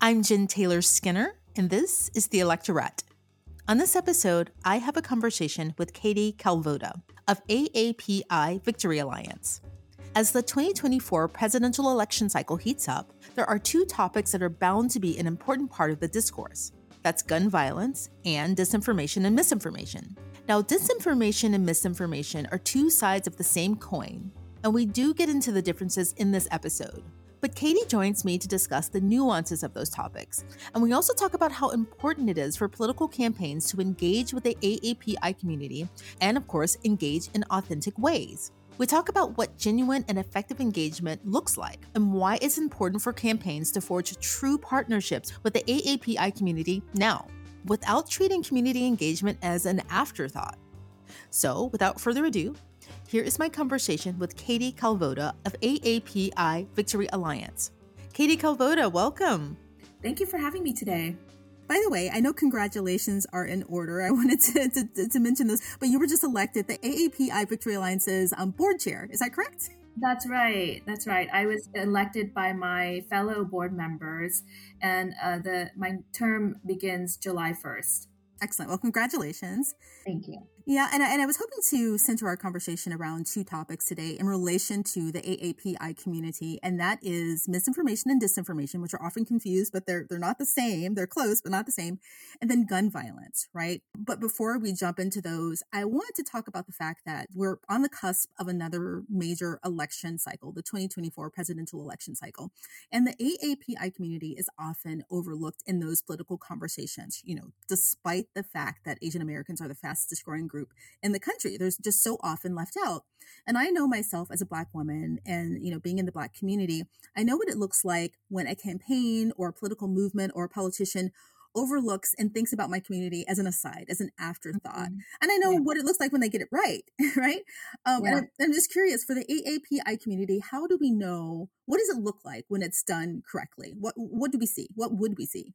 I'm Jen Taylor Skinner, and this is The Electorette. On this episode, I have a conversation with Katie Kalvoda of AAPI Victory Alliance. As the 2024 presidential election cycle heats up, there are two topics that are bound to be an important part of the discourse that's gun violence and disinformation and misinformation. Now, disinformation and misinformation are two sides of the same coin, and we do get into the differences in this episode. But Katie joins me to discuss the nuances of those topics. And we also talk about how important it is for political campaigns to engage with the AAPI community and, of course, engage in authentic ways. We talk about what genuine and effective engagement looks like and why it's important for campaigns to forge true partnerships with the AAPI community now, without treating community engagement as an afterthought. So, without further ado, here is my conversation with Katie Kalvoda of AAPI Victory Alliance. Katie Kalvoda, welcome. Thank you for having me today. By the way, I know congratulations are in order. I wanted to, to, to mention this, but you were just elected the AAPI Victory Alliance's um, board chair. Is that correct? That's right. That's right. I was elected by my fellow board members, and uh, the my term begins July first. Excellent. Well, congratulations. Thank you. Yeah, and I, and I was hoping to center our conversation around two topics today in relation to the AAPI community, and that is misinformation and disinformation, which are often confused, but they're they're not the same. They're close, but not the same. And then gun violence, right? But before we jump into those, I wanted to talk about the fact that we're on the cusp of another major election cycle, the 2024 presidential election cycle, and the AAPI community is often overlooked in those political conversations. You know, despite the fact that Asian Americans are the fastest growing group group in the country. There's just so often left out. And I know myself as a black woman and, you know, being in the black community, I know what it looks like when a campaign or a political movement or a politician overlooks and thinks about my community as an aside, as an afterthought. Mm-hmm. And I know yeah. what it looks like when they get it right, right? Um, yeah. And I'm, I'm, just curious for the AAPI community, how do we know? What does it look like when it's done correctly? What what do we see? What would we see?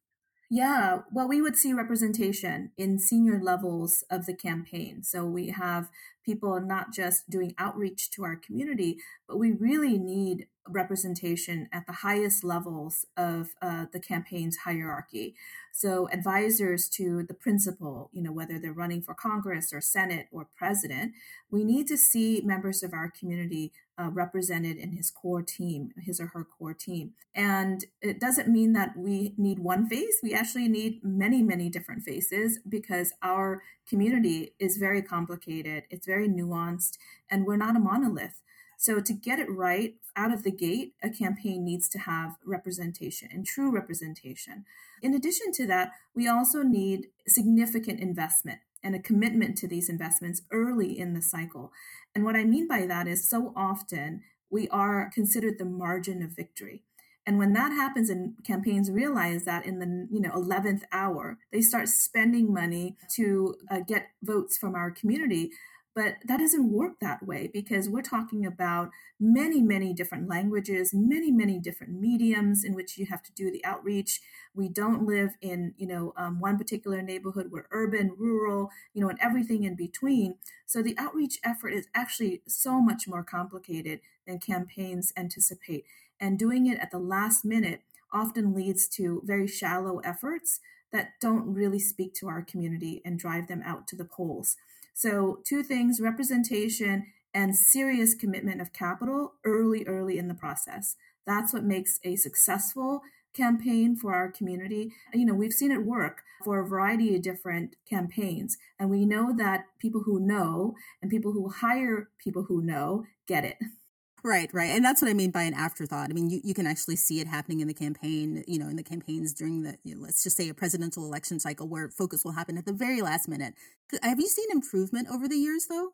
Yeah, well, we would see representation in senior levels of the campaign. So we have people not just doing outreach to our community, but we really need representation at the highest levels of uh, the campaign's hierarchy. So advisors to the principal, you know, whether they're running for Congress or Senate or president, we need to see members of our community uh, represented in his core team, his or her core team. And it doesn't mean that we need one face. We actually need many, many different faces because our community is very complicated, it's very nuanced, and we're not a monolith. So, to get it right out of the gate, a campaign needs to have representation and true representation. In addition to that, we also need significant investment and a commitment to these investments early in the cycle. And what I mean by that is so often we are considered the margin of victory. And when that happens and campaigns realize that in the you know 11th hour, they start spending money to uh, get votes from our community. But that doesn't work that way because we're talking about many, many different languages, many, many different mediums in which you have to do the outreach. We don't live in, you know, um, one particular neighborhood. We're urban, rural, you know, and everything in between. So the outreach effort is actually so much more complicated than campaigns anticipate. And doing it at the last minute often leads to very shallow efforts that don't really speak to our community and drive them out to the polls. So, two things representation and serious commitment of capital early, early in the process. That's what makes a successful campaign for our community. You know, we've seen it work for a variety of different campaigns, and we know that people who know and people who hire people who know get it. Right, right. And that's what I mean by an afterthought. I mean, you, you can actually see it happening in the campaign, you know, in the campaigns during the, you know, let's just say a presidential election cycle where focus will happen at the very last minute. Have you seen improvement over the years, though?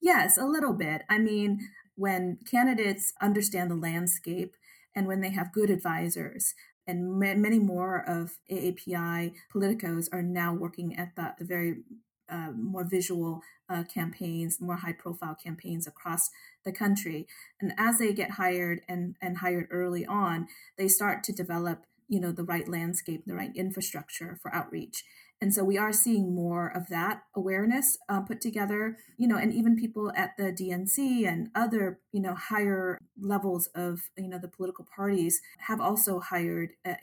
Yes, a little bit. I mean, when candidates understand the landscape and when they have good advisors, and many more of AAPI politicos are now working at the, the very uh, more visual uh, campaigns, more high profile campaigns across the country. And as they get hired and, and hired early on, they start to develop, you know, the right landscape, the right infrastructure for outreach. And so we are seeing more of that awareness uh, put together, you know, and even people at the DNC and other, you know, higher levels of, you know, the political parties have also hired uh,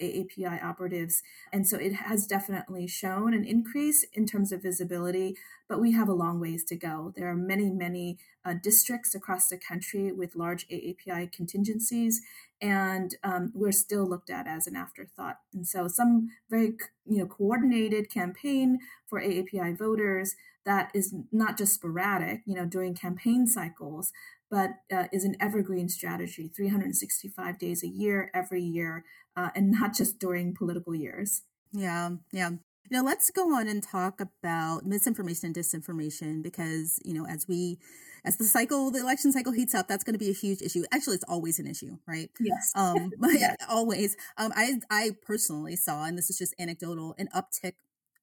operatives. And so it has definitely shown an increase in terms of visibility, but we have a long ways to go. There are many, many uh, districts across the country with large AAPI contingencies and um, we're still looked at as an afterthought. And so, some very you know coordinated campaign for AAPI voters that is not just sporadic, you know, during campaign cycles, but uh, is an evergreen strategy, 365 days a year, every year, uh, and not just during political years. Yeah, yeah. Now let's go on and talk about misinformation and disinformation because you know as we as the cycle, the election cycle heats up, that's going to be a huge issue. Actually, it's always an issue, right? Yes. Um, yeah. always. Um, I, I personally saw, and this is just anecdotal, an uptick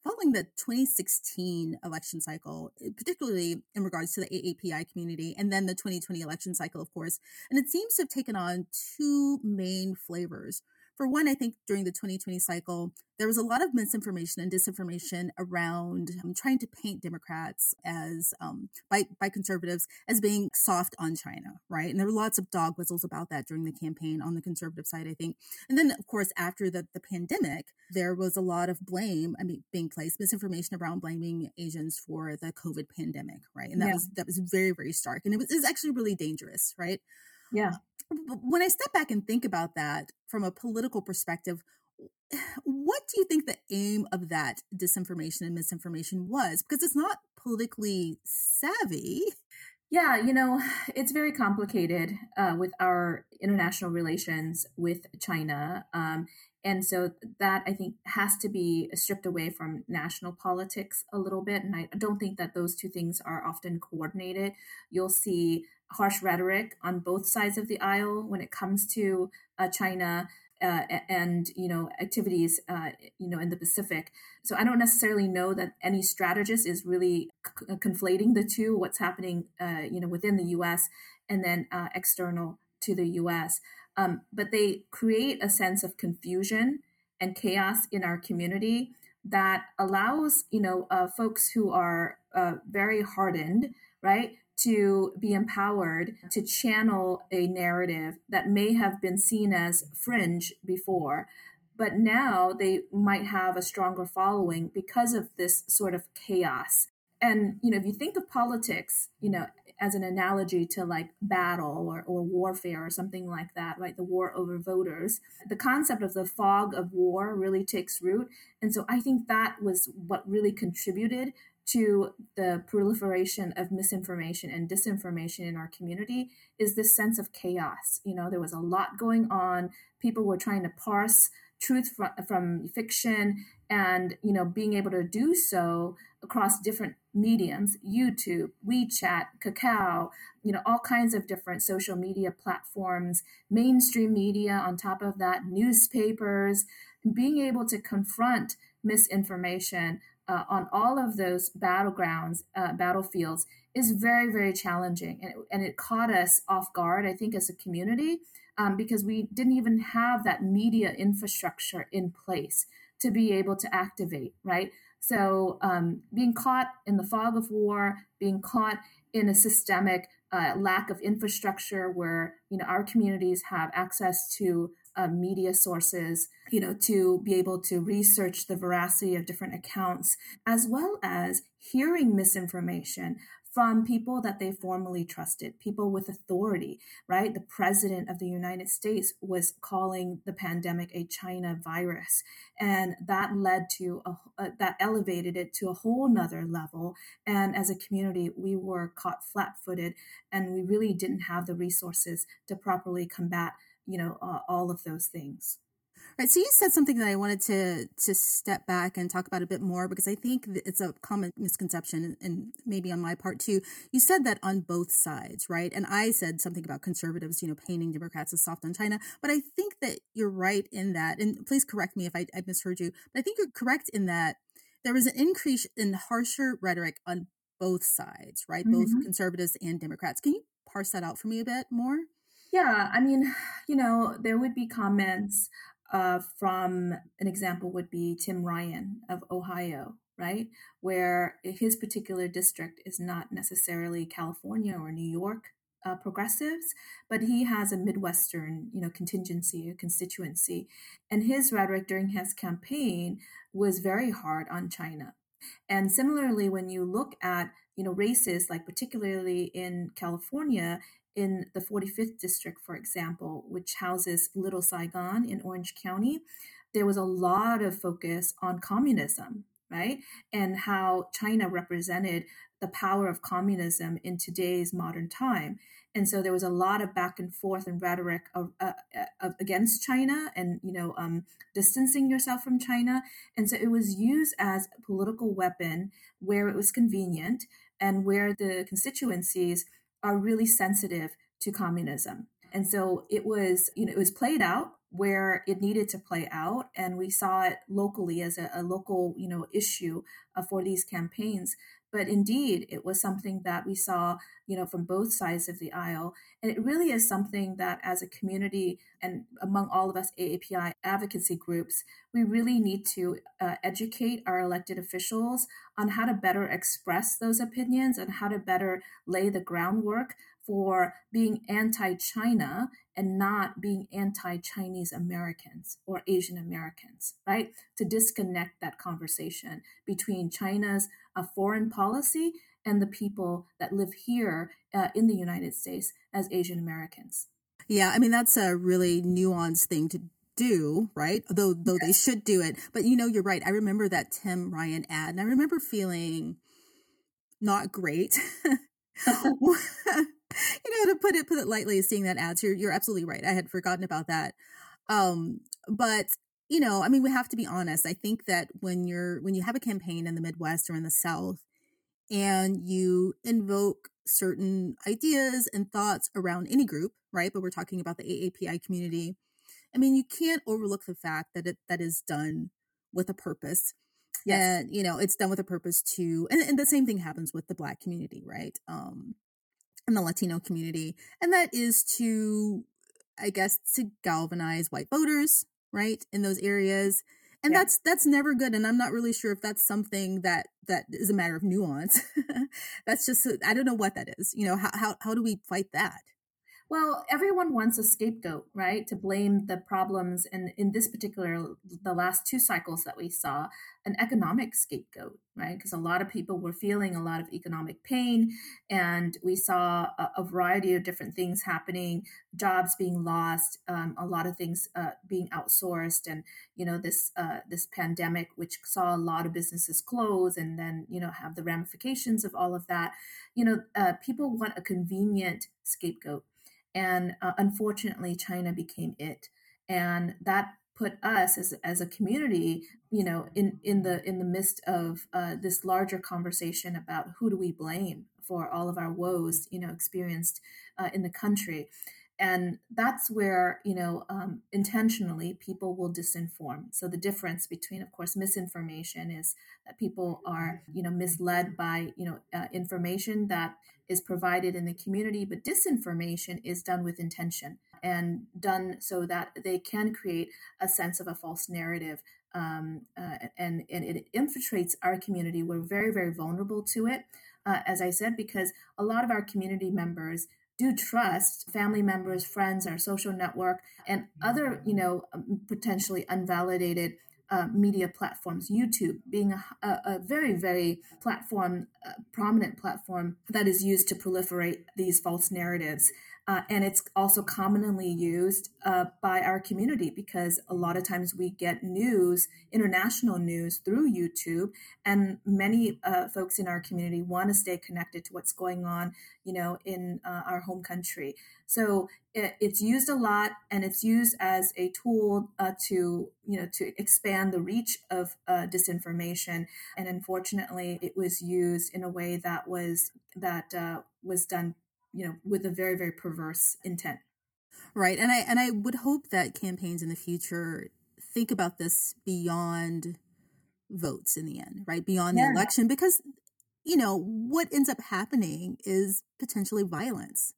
following the 2016 election cycle, eh, particularly in regards to the AAPI community, and then the 2020 election cycle, of course. And it seems to have taken on two main flavors. For one, I think during the 2020 cycle, there was a lot of misinformation and disinformation around um, trying to paint Democrats as, um, by, by conservatives, as being soft on China, right? And there were lots of dog whistles about that during the campaign on the conservative side, I think. And then, of course, after the, the pandemic, there was a lot of blame, I mean, being placed, misinformation around blaming Asians for the COVID pandemic, right? And that yeah. was, that was very, very stark. And it was, it was actually really dangerous, right? Yeah. When I step back and think about that from a political perspective, what do you think the aim of that disinformation and misinformation was? Because it's not politically savvy. Yeah, you know, it's very complicated uh, with our international relations with China. Um, and so that I think has to be stripped away from national politics a little bit. And I don't think that those two things are often coordinated. You'll see harsh rhetoric on both sides of the aisle when it comes to uh, China. Uh, and you know activities uh, you know in the Pacific. So I don't necessarily know that any strategist is really c- conflating the two. What's happening uh, you know within the U.S. and then uh, external to the U.S. Um, but they create a sense of confusion and chaos in our community that allows you know uh, folks who are very hardened, right, to be empowered to channel a narrative that may have been seen as fringe before but now they might have a stronger following because of this sort of chaos. And you know if you think of politics you know as an analogy to like battle or, or warfare or something like that right the war over voters the concept of the fog of war really takes root and so i think that was what really contributed to the proliferation of misinformation and disinformation in our community is this sense of chaos. You know, there was a lot going on. People were trying to parse truth from, from fiction and, you know, being able to do so across different mediums YouTube, WeChat, Kakao, you know, all kinds of different social media platforms, mainstream media on top of that, newspapers, being able to confront misinformation uh, on all of those battlegrounds, uh, battlefields, is very, very challenging. And it, and it caught us off guard, I think, as a community, um, because we didn't even have that media infrastructure in place to be able to activate, right? So um, being caught in the fog of war, being caught in a systemic uh, lack of infrastructure where you know our communities have access to uh, media sources, you know, to be able to research the veracity of different accounts, as well as hearing misinformation from people that they formerly trusted, people with authority, right? The president of the United States was calling the pandemic a China virus. And that led to, a, uh, that elevated it to a whole nother level. And as a community, we were caught flat footed and we really didn't have the resources to properly combat you know uh, all of those things Right. So you said something that I wanted to to step back and talk about a bit more because I think it's a common misconception and maybe on my part too. You said that on both sides, right? And I said something about conservatives, you know, painting Democrats as soft on China. But I think that you're right in that. And please correct me if I, I misheard you. But I think you're correct in that there was an increase in harsher rhetoric on both sides, right? Mm-hmm. Both conservatives and Democrats. Can you parse that out for me a bit more? Yeah, I mean, you know, there would be comments uh, from an example would be Tim Ryan of Ohio, right? Where his particular district is not necessarily California or New York uh, progressives, but he has a Midwestern, you know, contingency or constituency. And his rhetoric during his campaign was very hard on China. And similarly, when you look at, you know, races, like particularly in California, in the 45th district, for example, which houses Little Saigon in Orange County, there was a lot of focus on communism, right? And how China represented the power of communism in today's modern time. And so there was a lot of back and forth and rhetoric of, uh, of against China and you know um, distancing yourself from China. And so it was used as a political weapon where it was convenient and where the constituencies are really sensitive to communism. And so it was, you know, it was played out where it needed to play out, and we saw it locally as a, a local, you know, issue uh, for these campaigns. But indeed, it was something that we saw, you know, from both sides of the aisle. And it really is something that as a community and among all of us AAPI advocacy groups, we really need to uh, educate our elected officials on how to better express those opinions and how to better lay the groundwork for being anti China and not being anti Chinese Americans or Asian Americans, right? To disconnect that conversation between China's uh, foreign policy and the people that live here uh, in the United States as Asian Americans. Yeah, I mean, that's a really nuanced thing to do, right? Though, though they should do it. But you know, you're right. I remember that Tim Ryan ad, and I remember feeling not great. you know, to put it put it lightly, seeing that ads, you're you're absolutely right. I had forgotten about that. Um, but you know, I mean, we have to be honest. I think that when you're when you have a campaign in the Midwest or in the South, and you invoke certain ideas and thoughts around any group, right? But we're talking about the AAPI community. I mean, you can't overlook the fact that it that is done with a purpose. Yes. And you know, it's done with a purpose to and, and the same thing happens with the black community, right? Um, in the Latino community. And that is to, I guess, to galvanize white voters, right, in those areas. And yeah. that's that's never good. And I'm not really sure if that's something that that is a matter of nuance. that's just I don't know what that is. You know, how how how do we fight that? Well, everyone wants a scapegoat, right? To blame the problems. And in this particular, the last two cycles that we saw, an economic scapegoat, right? Because a lot of people were feeling a lot of economic pain. And we saw a, a variety of different things happening jobs being lost, um, a lot of things uh, being outsourced. And, you know, this, uh, this pandemic, which saw a lot of businesses close and then, you know, have the ramifications of all of that. You know, uh, people want a convenient scapegoat and uh, unfortunately, China became it. And that put us as, as a community, you know, in, in the in the midst of uh, this larger conversation about who do we blame for all of our woes, you know, experienced uh, in the country and that's where you know um, intentionally people will disinform so the difference between of course misinformation is that people are you know misled by you know uh, information that is provided in the community but disinformation is done with intention and done so that they can create a sense of a false narrative um, uh, and, and it infiltrates our community. We're very very vulnerable to it uh, as i said because a lot of our community members do trust family members, friends, our social network, and other, you know, um, potentially unvalidated uh, media platforms, YouTube being a, a, very, very platform, uh, prominent platform that is used to proliferate these false narratives. Uh, and it's also commonly used uh, by our community because a lot of times we get news, international news through YouTube, and many uh, folks in our community want to stay connected to what's going on, you know, in uh, our home country. So it, it's used a lot, and it's used as a tool uh, to, you know, to expand the reach of uh, disinformation. And unfortunately, it was used in a way that was that was done you know, with a very, very perverse intent. Right. And I and I would hope that campaigns in the future think about this beyond votes in the end, right? Beyond yeah. the election because you know, what ends up happening is potentially violence.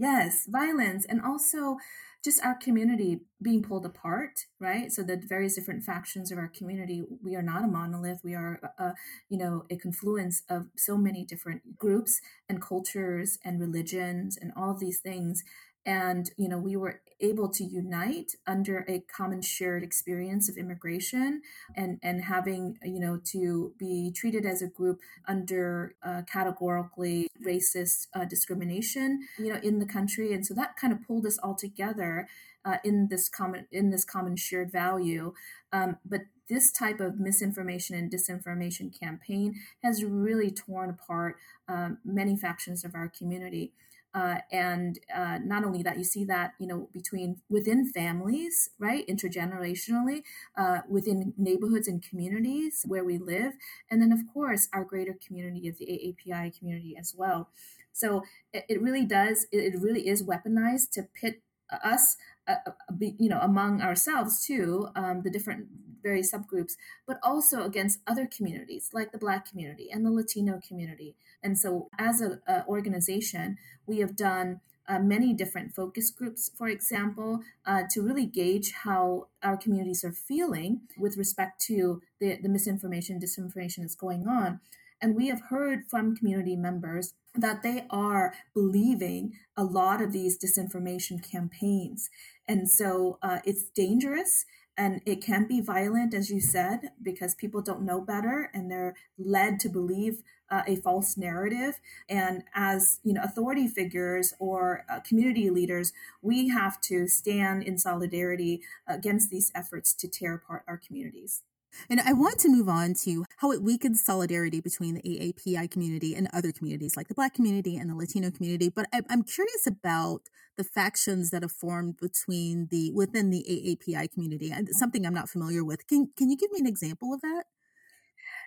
Yes, violence and also just our community being pulled apart, right? So the various different factions of our community, we are not a monolith. We are, a, you know, a confluence of so many different groups and cultures and religions and all these things and you know we were able to unite under a common shared experience of immigration and and having you know to be treated as a group under uh, categorically racist uh, discrimination you know in the country. And so that kind of pulled us all together uh, in this common in this common shared value. Um, but this type of misinformation and disinformation campaign has really torn apart um, many factions of our community uh, and uh, not only that, you see that you know between within families, right, intergenerationally, uh, within neighborhoods and communities where we live, and then of course our greater community of the AAPI community as well. So it, it really does. It, it, really is weaponized to pit us, uh, uh, you know, among ourselves too, um, the different various subgroups, but also against other communities like the Black community and the Latino community and so, as an organization, we have done uh, many different focus groups, for example, uh, to really gauge how our communities are feeling with respect to the, the misinformation, disinformation that's going on. And we have heard from community members that they are believing a lot of these disinformation campaigns. And so uh, it's dangerous and it can be violent, as you said, because people don't know better and they're led to believe uh, a false narrative. And as you know, authority figures or uh, community leaders, we have to stand in solidarity against these efforts to tear apart our communities. And I want to move on to how it weakens solidarity between the AAPI community and other communities like the Black community and the Latino community. But I'm curious about the factions that have formed between the within the AAPI community. And something I'm not familiar with. Can can you give me an example of that?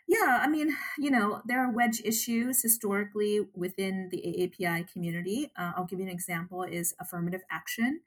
Yeah, I mean, you know, there are wedge issues historically within the AAPI community. Uh, I'll give you an example: is affirmative action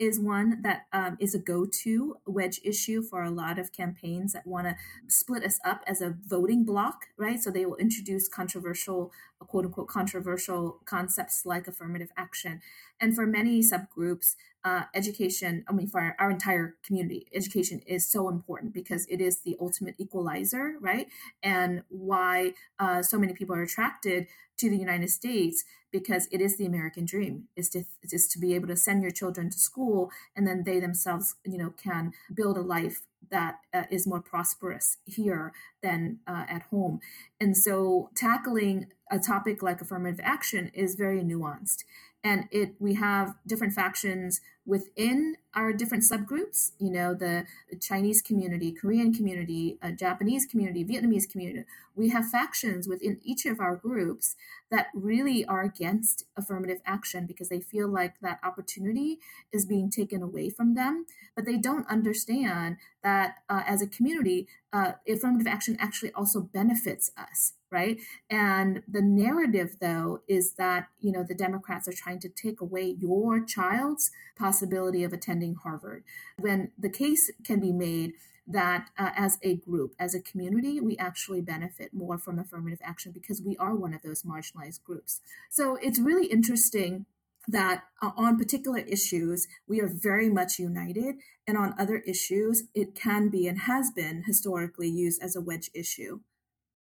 is one that um, is a go-to wedge issue for a lot of campaigns that want to split us up as a voting block, right? So they will introduce controversial, quote unquote, controversial concepts like affirmative action. And for many subgroups, uh, education, I mean, for our, our, entire community, education is so important because it is the ultimate equalizer, right? And why uh, so many people are attracted to the United States because it is the American dream is to is to be able to send your children to school and then they themselves you know can build a life that uh, is more prosperous here than uh, at home. And so tackling a topic like affirmative action is very nuanced and it we have different factions within our different subgroups you know the chinese community korean community uh, japanese community vietnamese community. We have factions within each of our groups that really are against affirmative action because they feel like that opportunity is being taken away from them but they don't understand that uh, as a community uh, affirmative action actually also benefits us right? And the narrative though is that you know the democrats are trying to take away your child's possibility of attending harvard. When the case can be made that uh, as a group as a community we actually benefit more from affirmative action because we are one of those marginalized groups. So it's really interesting that uh, on particular issues we are very much united and on other issues it can be and has been historically used as a wedge issue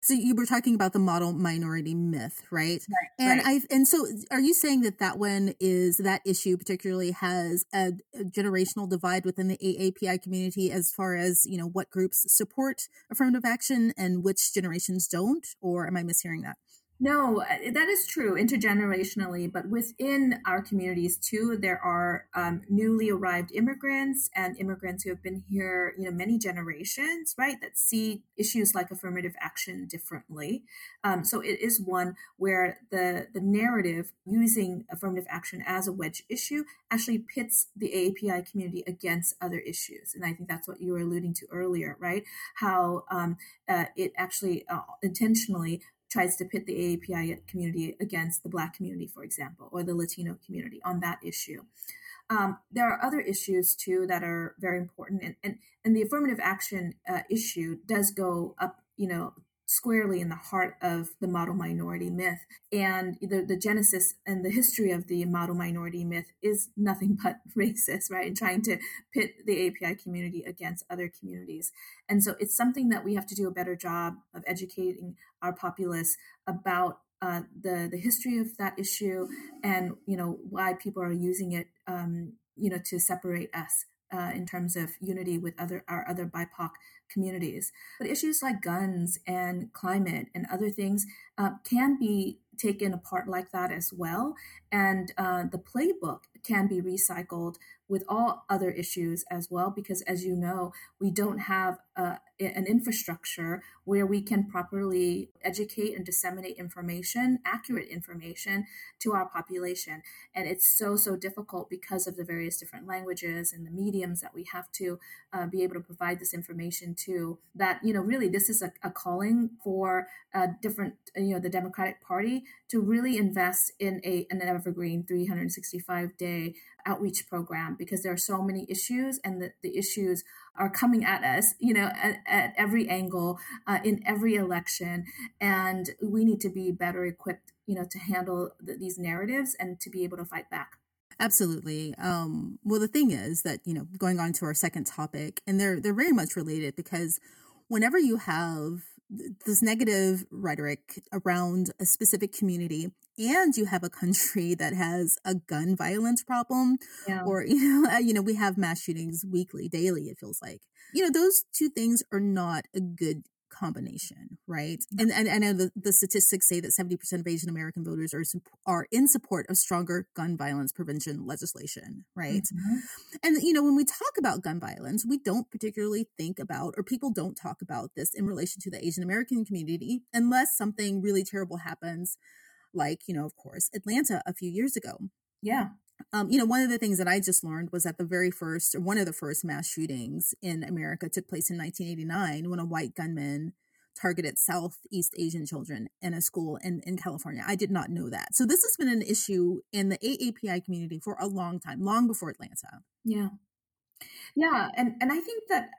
so you were talking about the model minority myth, right? right and right. I and so are you saying that that one is that issue particularly has a, a, generational divide within the AAPI community as far as you know what groups support affirmative action and which generations don't, or am I mishearing that? No, uh, that is true intergenerationally, but within our communities too, there are um, newly arrived immigrants and immigrants who have been here, you know, many generations, right? That see issues like affirmative action differently. Um, so it is one where the the narrative using affirmative action as a wedge issue actually pits the AAPI community against other issues, and I think that's what you were alluding to earlier, right? How um, uh, it actually uh, intentionally tries to pit the AAPI community against the Black community, for example, or the Latino community on that issue. Um, there are other issues too that are very important, and and, and the affirmative action uh, issue does go up, you know, squarely in the heart of the model minority myth. And the, the genesis and the history of the model minority myth is nothing but racist, right? And trying to pit the API community against other communities. And so it's something that we have to do a better job of educating our populace about uh, the the history of that issue and you know why people are using it um, you know to separate us uh, in terms of unity with other our other BIPOC communities. But issues like guns and climate and other things uh, can be taken apart like that as well. And uh, the playbook can be recycled with all other issues as well, because as you know, we don't have uh, an infrastructure where we can properly educate and disseminate information, accurate information to our population. And it's so, so difficult because of the various different languages and the mediums that we have to uh, be able to provide this information to. That, you know, really, this is a, a calling for uh, different, you know, the Democratic Party to really invest in a, an evergreen 365 day outreach program because there are so many issues and the, the issues are coming at us, you know, at, at every angle, uh, in every election. And we need to be better equipped, you know, to handle the, these narratives and to be able to fight back. Absolutely. Um, well, the thing is that, you know, going on to our second topic, and they're, they're very much related because whenever you have this negative rhetoric around a specific community and you have a country that has a gun violence problem yeah. or you know uh, you know we have mass shootings weekly daily it feels like you know those two things are not a good combination, right? And, and I know the, the statistics say that 70% of Asian American voters are, are in support of stronger gun violence prevention legislation, right? Mm-hmm. And, you know, when we talk about gun violence, we don't particularly think about, or people don't talk about this in relation to the Asian American community unless something really terrible happens, like, you know, of course, Atlanta a few years ago. Yeah. Um, you know, one of the things that I just learned was that the very first, or one of the first mass shootings in America took place in 1989 when a white gunman targeted Southeast Asian children in a school in, in California. I did not know that. So this has been an issue in the AAPI community for a long time, long before Atlanta. Yeah. Yeah, and and I think that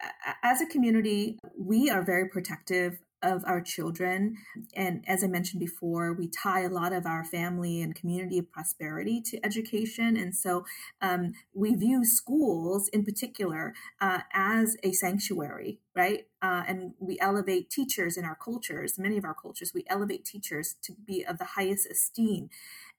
as a community, we are very protective of our children. And as I mentioned before, we tie a lot of our family and community prosperity to education. And so um, we view schools in particular uh, as a sanctuary, right? Uh, and we elevate teachers in our cultures, many of our cultures, we elevate teachers to be of the highest esteem.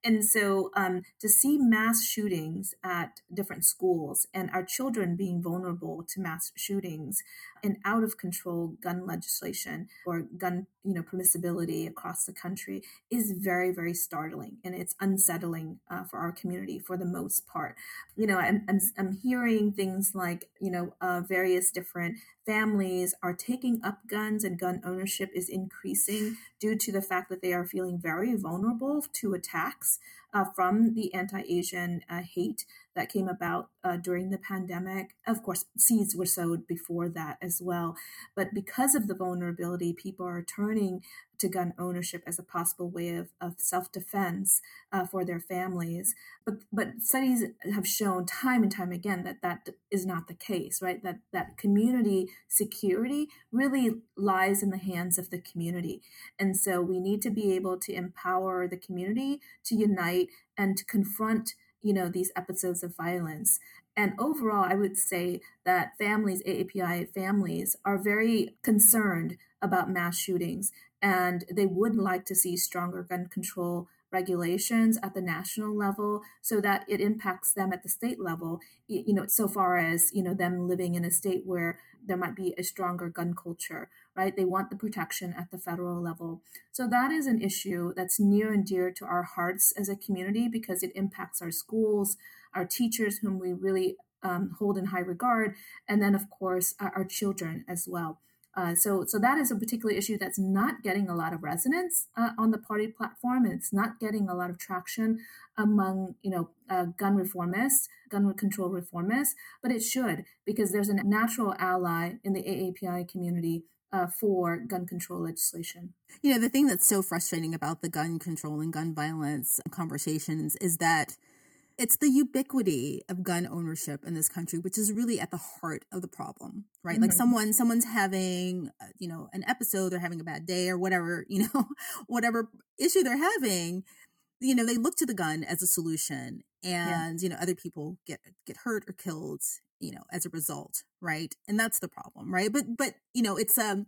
And so um, to see mass shootings at different schools and our children being vulnerable to mass shootings and out of control gun legislation or gun you know permissibility across the country is very very startling and it's unsettling uh, for our community for the most part you know i'm, I'm, I'm hearing things like you know uh, various different families are taking up guns and gun ownership is increasing due to the fact that they are feeling very vulnerable to attacks uh, from the anti-asian uh, hate that came about uh, during the pandemic. Of course, seeds were sowed before that as well. But because of the vulnerability, people are turning to gun ownership as a possible way of, of self defense uh, for their families. But, but studies have shown time and time again that that is not the case, right? That, that community security really lies in the hands of the community. And so we need to be able to empower the community to unite and to confront you know these episodes of violence. And overall i would say that families aapi families are very concerned about mass shootings and they would like to see stronger gun control regulations at the national level so that it impacts them at the state level. You know so far as you know them living in a state where there might be a stronger gun culture right? They want the protection at the federal level. So that is an issue that's near and dear to our hearts as a community because it impacts our schools our teachers whom we really um, hold in high regard and then of course our, our children as well uh, so, so that is a particular issue that's not getting a lot of resonance uh, on the party platform, and it's not getting a lot of traction among, you know, uh, gun reformists, gun control reformists. But it should because there's a natural ally in the AAPI community uh, for gun control legislation. You know, the thing that's so frustrating about the gun control and gun violence conversations is that it's the ubiquity of gun ownership in this country which is really at the heart of the problem right mm-hmm. like someone someone's having uh, you know an episode they're having a bad day or whatever you know whatever issue they're having you know they look to the gun as a solution and yeah. you know other people get get hurt or killed you know as a result right and that's the problem right but but you know it's um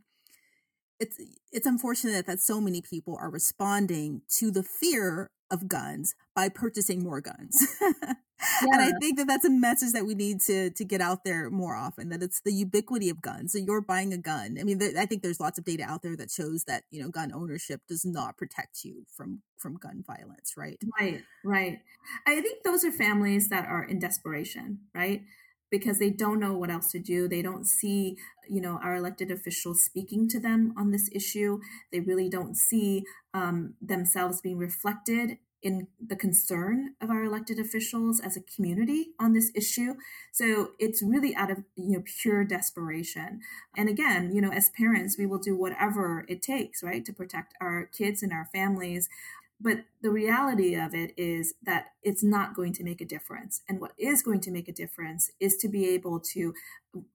it's it's unfortunate that so many people are responding to the fear of guns by purchasing more guns. yeah. And I think that that's a message that we need to to get out there more often. That it's the ubiquity of guns. So you're buying a gun. I mean, th- I think there's lots of data out there that shows that you know gun ownership does not protect you from from gun violence. Right. Right. Right. I think those are families that are in desperation. Right because they don't know what else to do. They don't see, you know, our elected officials speaking to them on this issue. They really don't see um, themselves being reflected in the concern of our elected officials as a community on this issue. So it's really out of you know pure desperation. And again, you know, as parents, we will do whatever it takes, right, to protect our kids and our families. But the reality of it is that it's not going to make a difference. And what is going to make a difference is to be able to,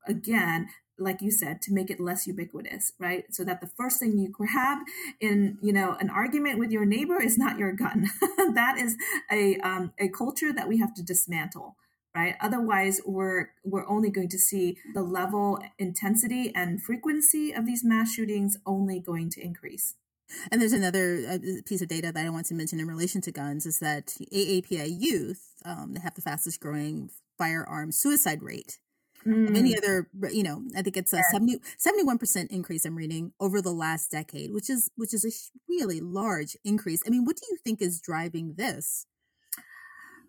again, like you said, to make it less ubiquitous, right? So that the first thing you grab in, you know, an argument with your neighbor is not your gun. that is a um, a culture that we have to dismantle right otherwise we're we're only going to see the level intensity and frequency of these mass shootings only going to increase and there's another uh, piece of data that I want to mention in relation to guns is that AAPI youth um, they have the fastest growing firearm suicide rate mm. any other. You know, I think it's a 71 percent increase. I'm reading over the last decade, which is which is a really large increase. I mean, what do you think is driving this?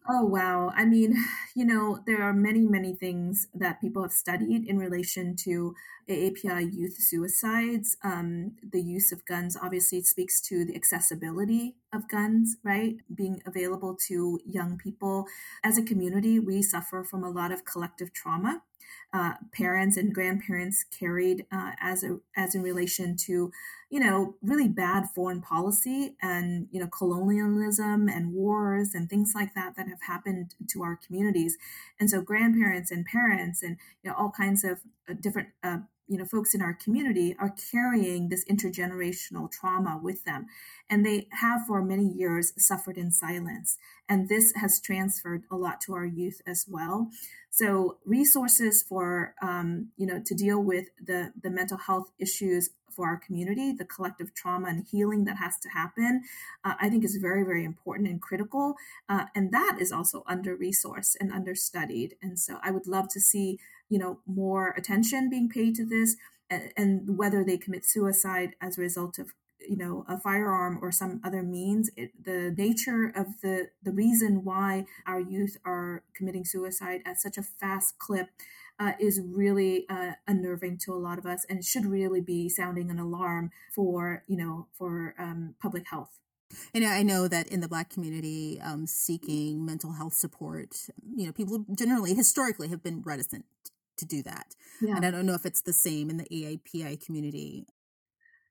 Oh, wow. I mean, you know, there are many, many things that people have studied in relation to AAPI youth suicides. Um, the use of guns obviously speaks to the accessibility of guns, right? Being available to young people. As a community, we suffer from a lot of collective trauma uh, parents and grandparents carried uh, as a, as in relation to you know really bad foreign policy and you know colonialism and wars and things like that that have happened to our communities. And so grandparents and parents and you know all kinds of uh, different uh, you know folks in our community are carrying this intergenerational trauma with them. And they have for many years suffered in silence. And this has transferred a lot to our youth as well. So resources for um, you know to deal with the the mental health issues for our community, the collective trauma and healing that has to happen, uh, I think is very very important and critical, uh, and that is also under resourced and understudied. And so I would love to see you know more attention being paid to this, and, and whether they commit suicide as a result of you know a firearm or some other means it, the nature of the the reason why our youth are committing suicide at such a fast clip uh, is really uh, unnerving to a lot of us and should really be sounding an alarm for you know for um, public health. And I know that in the Black community, um, seeking mental health support, you know, people generally, historically, have been reticent to do that. Yeah. And I don't know if it's the same in the AAPI community.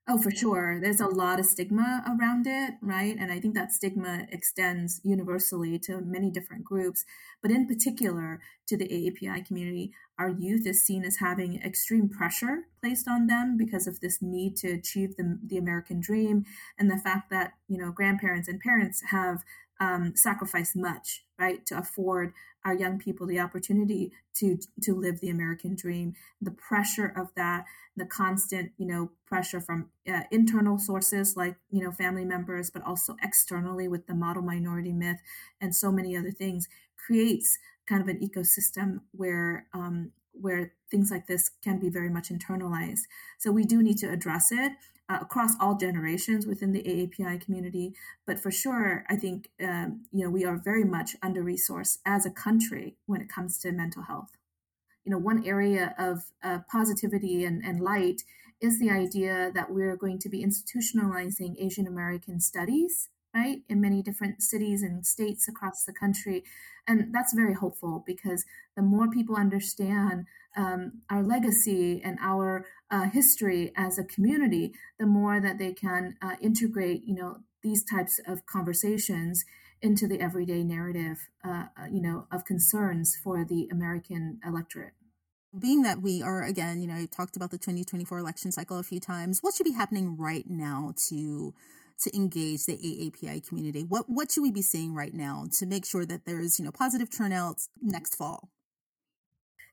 Oh, for sure. There's a lot of stigma around it, right? And I think that stigma extends universally to many different groups, but in particular to the AAPI community. Our youth is seen as having extreme pressure placed on them because of this need to achieve the, the American dream and the fact that, you know, grandparents and parents have um, sacrificed much, right, to afford our young people the opportunity to to live the American dream. The pressure of that, the constant, you know, pressure from uh, internal sources like you know family members, but also externally with the model minority myth and so many other things, creates kind of an ecosystem where um, where things like this can be very much internalized. So we do need to address it uh, across all generations within the AAPI community. But for sure, I think um, you know we are very much under resourced as a country when it comes to mental health. You know, one area of uh, positivity and, and light is the idea that we're going to be institutionalizing Asian American studies right, in many different cities and states across the country. And that's very hopeful because the more people understand um, our legacy and our uh, history as a community, the more that they can uh, integrate, you know, these types of conversations into the everyday narrative, uh, uh you know, of concerns for the American electorate. Being that we are again, you know, I talked about the 2024 election cycle a few times. What should be happening right now to to engage the AAPI community? What what should we be seeing right now to make sure that there's you know positive turnouts next fall?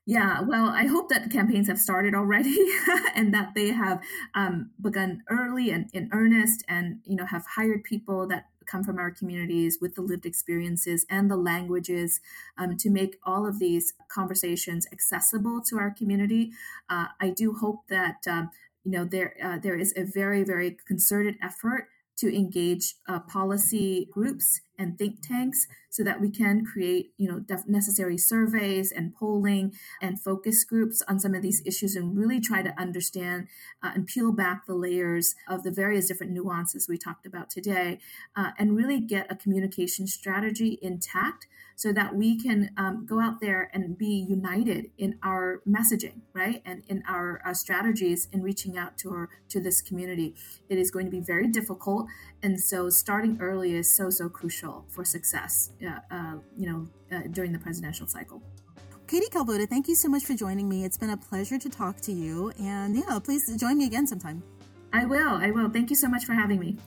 Yeah, well, I hope that campaigns have started already and that they have um, begun early and in earnest, and you know have hired people that come from our communities with the lived experiences and the languages um, to make all of these conversations accessible to our community. Uh, I do hope that um, you know there uh, there is a very very concerted effort to engage uh, policy groups and think tanks so that we can create you know necessary surveys and polling and focus groups on some of these issues and really try to understand uh, and peel back the layers of the various different nuances we talked about today uh, and really get a communication strategy intact so that we can um, go out there and be united in our messaging right and in our strategies in reaching out to our to this community. It is going to be very difficult and so starting early is so so crucial for success uh, uh, you know uh, during the presidential cycle Katie Kalvoda, thank you so much for joining me. It's been a pleasure to talk to you. And yeah, please join me again sometime. I will. I will. Thank you so much for having me.